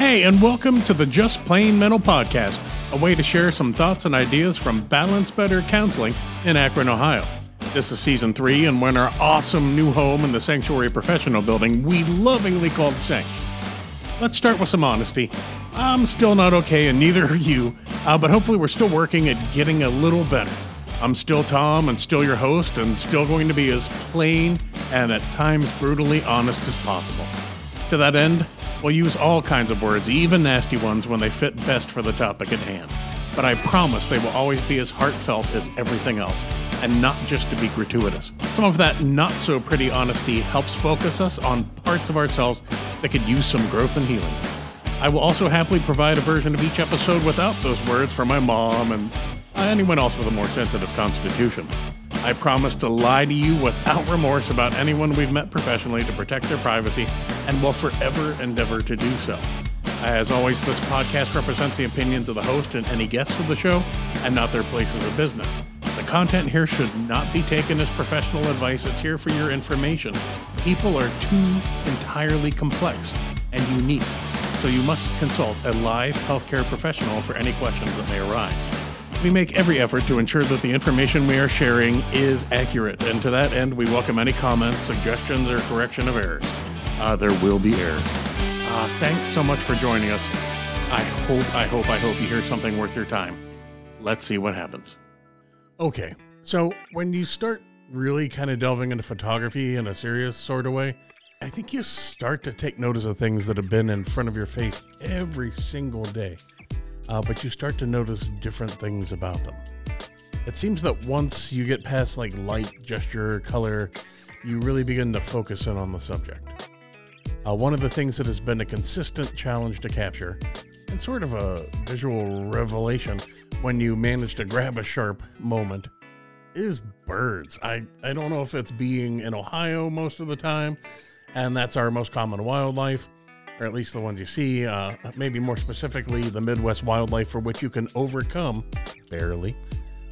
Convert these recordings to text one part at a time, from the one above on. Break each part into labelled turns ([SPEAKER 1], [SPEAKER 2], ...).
[SPEAKER 1] Hey, and welcome to the Just Plain Mental Podcast, a way to share some thoughts and ideas from Balance Better Counseling in Akron, Ohio. This is season three, and we're in our awesome new home in the Sanctuary Professional Building we lovingly call the Sanct. Let's start with some honesty. I'm still not okay, and neither are you, uh, but hopefully, we're still working at getting a little better. I'm still Tom and still your host, and still going to be as plain and at times brutally honest as possible. To that end, we'll use all kinds of words, even nasty ones, when they fit best for the topic at hand. But I promise they will always be as heartfelt as everything else, and not just to be gratuitous. Some of that not so pretty honesty helps focus us on parts of ourselves that could use some growth and healing. I will also happily provide a version of each episode without those words for my mom and uh, anyone else with a more sensitive constitution. I promise to lie to you without remorse about anyone we've met professionally to protect their privacy and will forever endeavor to do so. As always, this podcast represents the opinions of the host and any guests of the show and not their places of business. The content here should not be taken as professional advice. It's here for your information. People are too entirely complex and unique, so you must consult a live healthcare professional for any questions that may arise. We make every effort to ensure that the information we are sharing is accurate, and to that end, we welcome any comments, suggestions, or correction of errors. Uh, there will be errors. Uh, thanks so much for joining us. I hope, I hope, I hope you hear something worth your time. Let's see what happens. Okay, so when you start really kind of delving into photography in a serious sort of way, I think you start to take notice of things that have been in front of your face every single day uh, but you start to notice different things about them. It seems that once you get past like light, gesture, color, you really begin to focus in on the subject. Uh, one of the things that has been a consistent challenge to capture, and sort of a visual revelation when you manage to grab a sharp moment, is birds. I, I don't know if it's being in Ohio most of the time, and that's our most common wildlife or at least the ones you see, uh, maybe more specifically, the Midwest wildlife for which you can overcome, barely,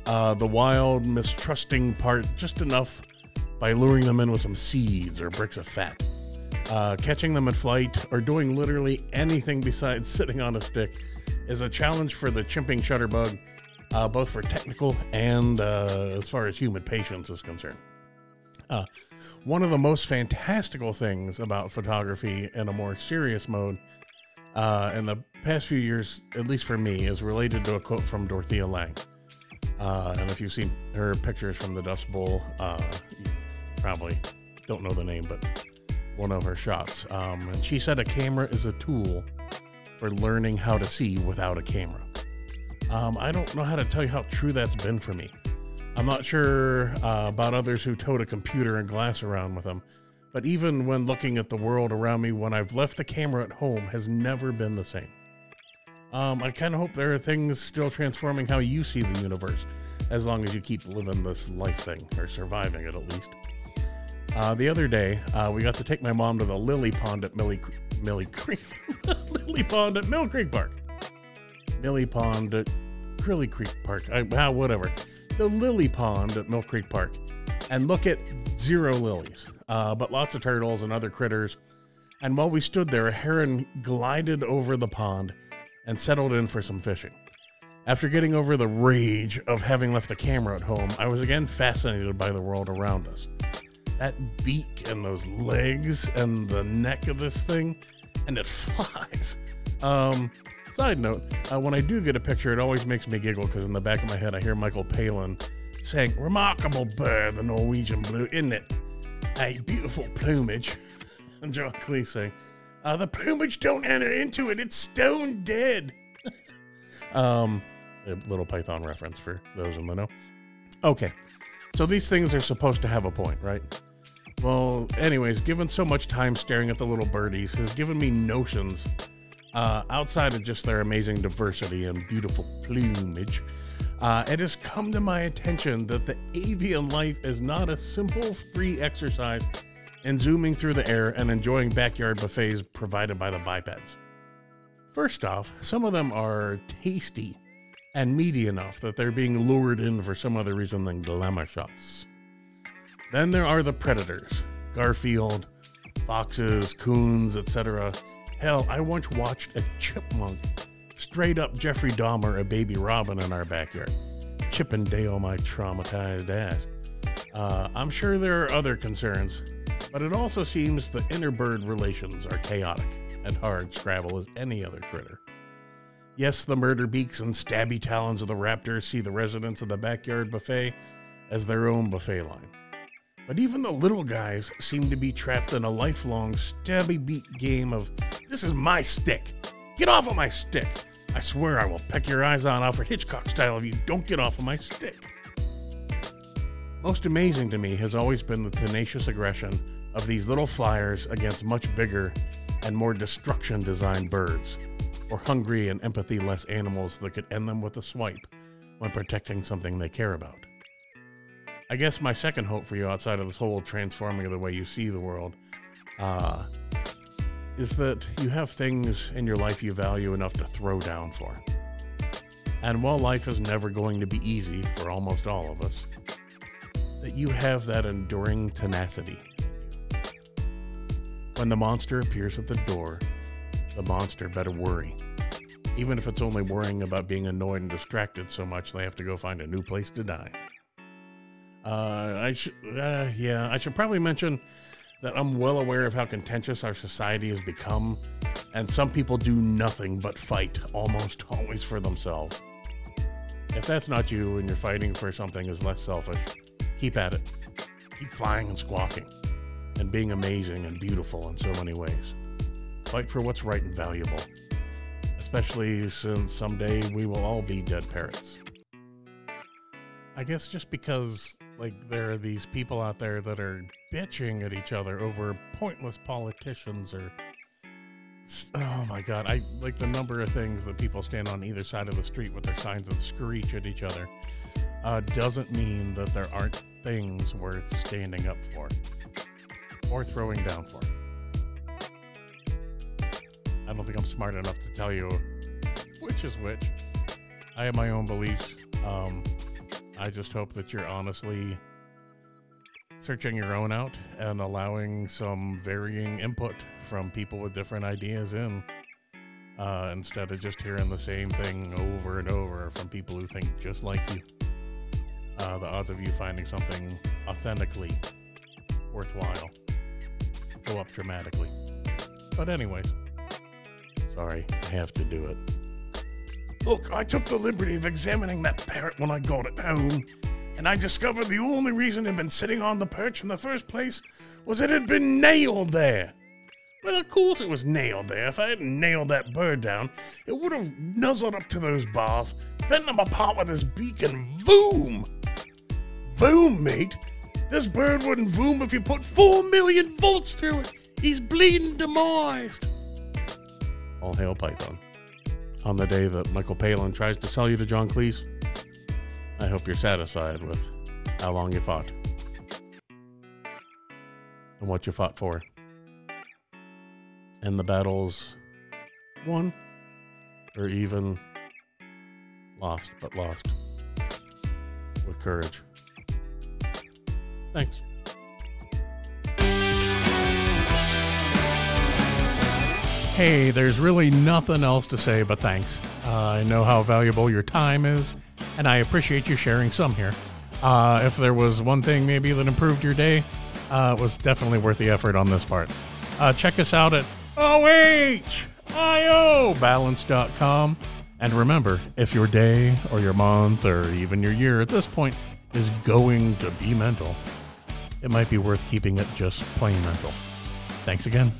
[SPEAKER 1] uh, the wild, mistrusting part just enough by luring them in with some seeds or bricks of fat. Uh, catching them in flight or doing literally anything besides sitting on a stick is a challenge for the chimping shutterbug, uh, both for technical and uh, as far as human patience is concerned. Uh, one of the most fantastical things about photography in a more serious mode uh, in the past few years, at least for me, is related to a quote from Dorothea Lange. Uh, and if you've seen her pictures from the Dust Bowl, uh, you probably don't know the name, but one of her shots. Um, and she said a camera is a tool for learning how to see without a camera. Um, I don't know how to tell you how true that's been for me. I'm not sure uh, about others who tote a computer and glass around with them, but even when looking at the world around me when I've left the camera at home has never been the same. Um, I kind of hope there are things still transforming how you see the universe, as long as you keep living this life thing, or surviving it at least. Uh, the other day, uh, we got to take my mom to the lily pond at Millie, Millie Creek. lily pond at Mill Creek Park. Millie Pond at Curly Creek Park. I, ah, whatever the lily pond at Mill Creek Park and look at zero lilies, uh, but lots of turtles and other critters. And while we stood there, a heron glided over the pond and settled in for some fishing. After getting over the rage of having left the camera at home, I was again fascinated by the world around us. That beak and those legs and the neck of this thing, and it flies. Um, Side note, uh, when I do get a picture, it always makes me giggle because in the back of my head, I hear Michael Palin saying, Remarkable bird, the Norwegian blue, isn't it? A beautiful plumage. And John Cleese saying, uh, The plumage don't enter into it, it's stone dead. um, a little Python reference for those in the know. Okay, so these things are supposed to have a point, right? Well, anyways, given so much time staring at the little birdies has given me notions uh, outside of just their amazing diversity and beautiful plumage, uh, it has come to my attention that the avian life is not a simple free exercise in zooming through the air and enjoying backyard buffets provided by the bipeds. First off, some of them are tasty and meaty enough that they're being lured in for some other reason than glamour shots. Then there are the predators Garfield, foxes, coons, etc Hell, I once watched a chipmunk straight up Jeffrey Dahmer a baby robin in our backyard. Chip and Dale my traumatized ass. Uh, I'm sure there are other concerns, but it also seems the inner bird relations are chaotic and hard scrabble as any other critter. Yes, the murder beaks and stabby talons of the raptors see the residents of the backyard buffet as their own buffet line. But even the little guys seem to be trapped in a lifelong stabby beat game of this is my stick. Get off of my stick. I swear I will peck your eyes out Alfred Hitchcock style if you don't get off of my stick. Most amazing to me has always been the tenacious aggression of these little flyers against much bigger and more destruction designed birds or hungry and empathy less animals that could end them with a swipe when protecting something they care about. I guess my second hope for you outside of this whole transforming of the way you see the world uh, is that you have things in your life you value enough to throw down for. And while life is never going to be easy for almost all of us, that you have that enduring tenacity. When the monster appears at the door, the monster better worry. Even if it's only worrying about being annoyed and distracted so much they have to go find a new place to die. Uh, I should, uh, yeah, I should probably mention that I'm well aware of how contentious our society has become, and some people do nothing but fight, almost always for themselves. If that's not you and you're fighting for something is less selfish, keep at it. Keep flying and squawking, and being amazing and beautiful in so many ways. Fight for what's right and valuable, especially since someday we will all be dead parrots. I guess just because like there are these people out there that are bitching at each other over pointless politicians or oh my god i like the number of things that people stand on either side of the street with their signs and screech at each other uh, doesn't mean that there aren't things worth standing up for or throwing down for I don't think I'm smart enough to tell you which is which. I have my own beliefs. Um, I just hope that you're honestly searching your own out and allowing some varying input from people with different ideas in, uh, instead of just hearing the same thing over and over from people who think just like you. Uh, the odds of you finding something authentically worthwhile go up dramatically. But, anyways. Sorry, I have to do it. Look, I took the liberty of examining that parrot when I got it home, and I discovered the only reason it had been sitting on the perch in the first place was it had been nailed there. Well, of course it was nailed there. If I hadn't nailed that bird down, it would have nuzzled up to those bars, bent them apart with his beak, and voom! Voom, mate! This bird wouldn't voom if you put four million volts through it. He's bleeding demised. All hail Python. On the day that Michael Palin tries to sell you to John Cleese, I hope you're satisfied with how long you fought and what you fought for. And the battles won or even lost, but lost with courage. Thanks. Hey, there's really nothing else to say but thanks. Uh, I know how valuable your time is, and I appreciate you sharing some here. Uh, if there was one thing maybe that improved your day, uh, it was definitely worth the effort on this part. Uh, check us out at ohiobalance.com. And remember, if your day or your month or even your year at this point is going to be mental, it might be worth keeping it just plain mental. Thanks again.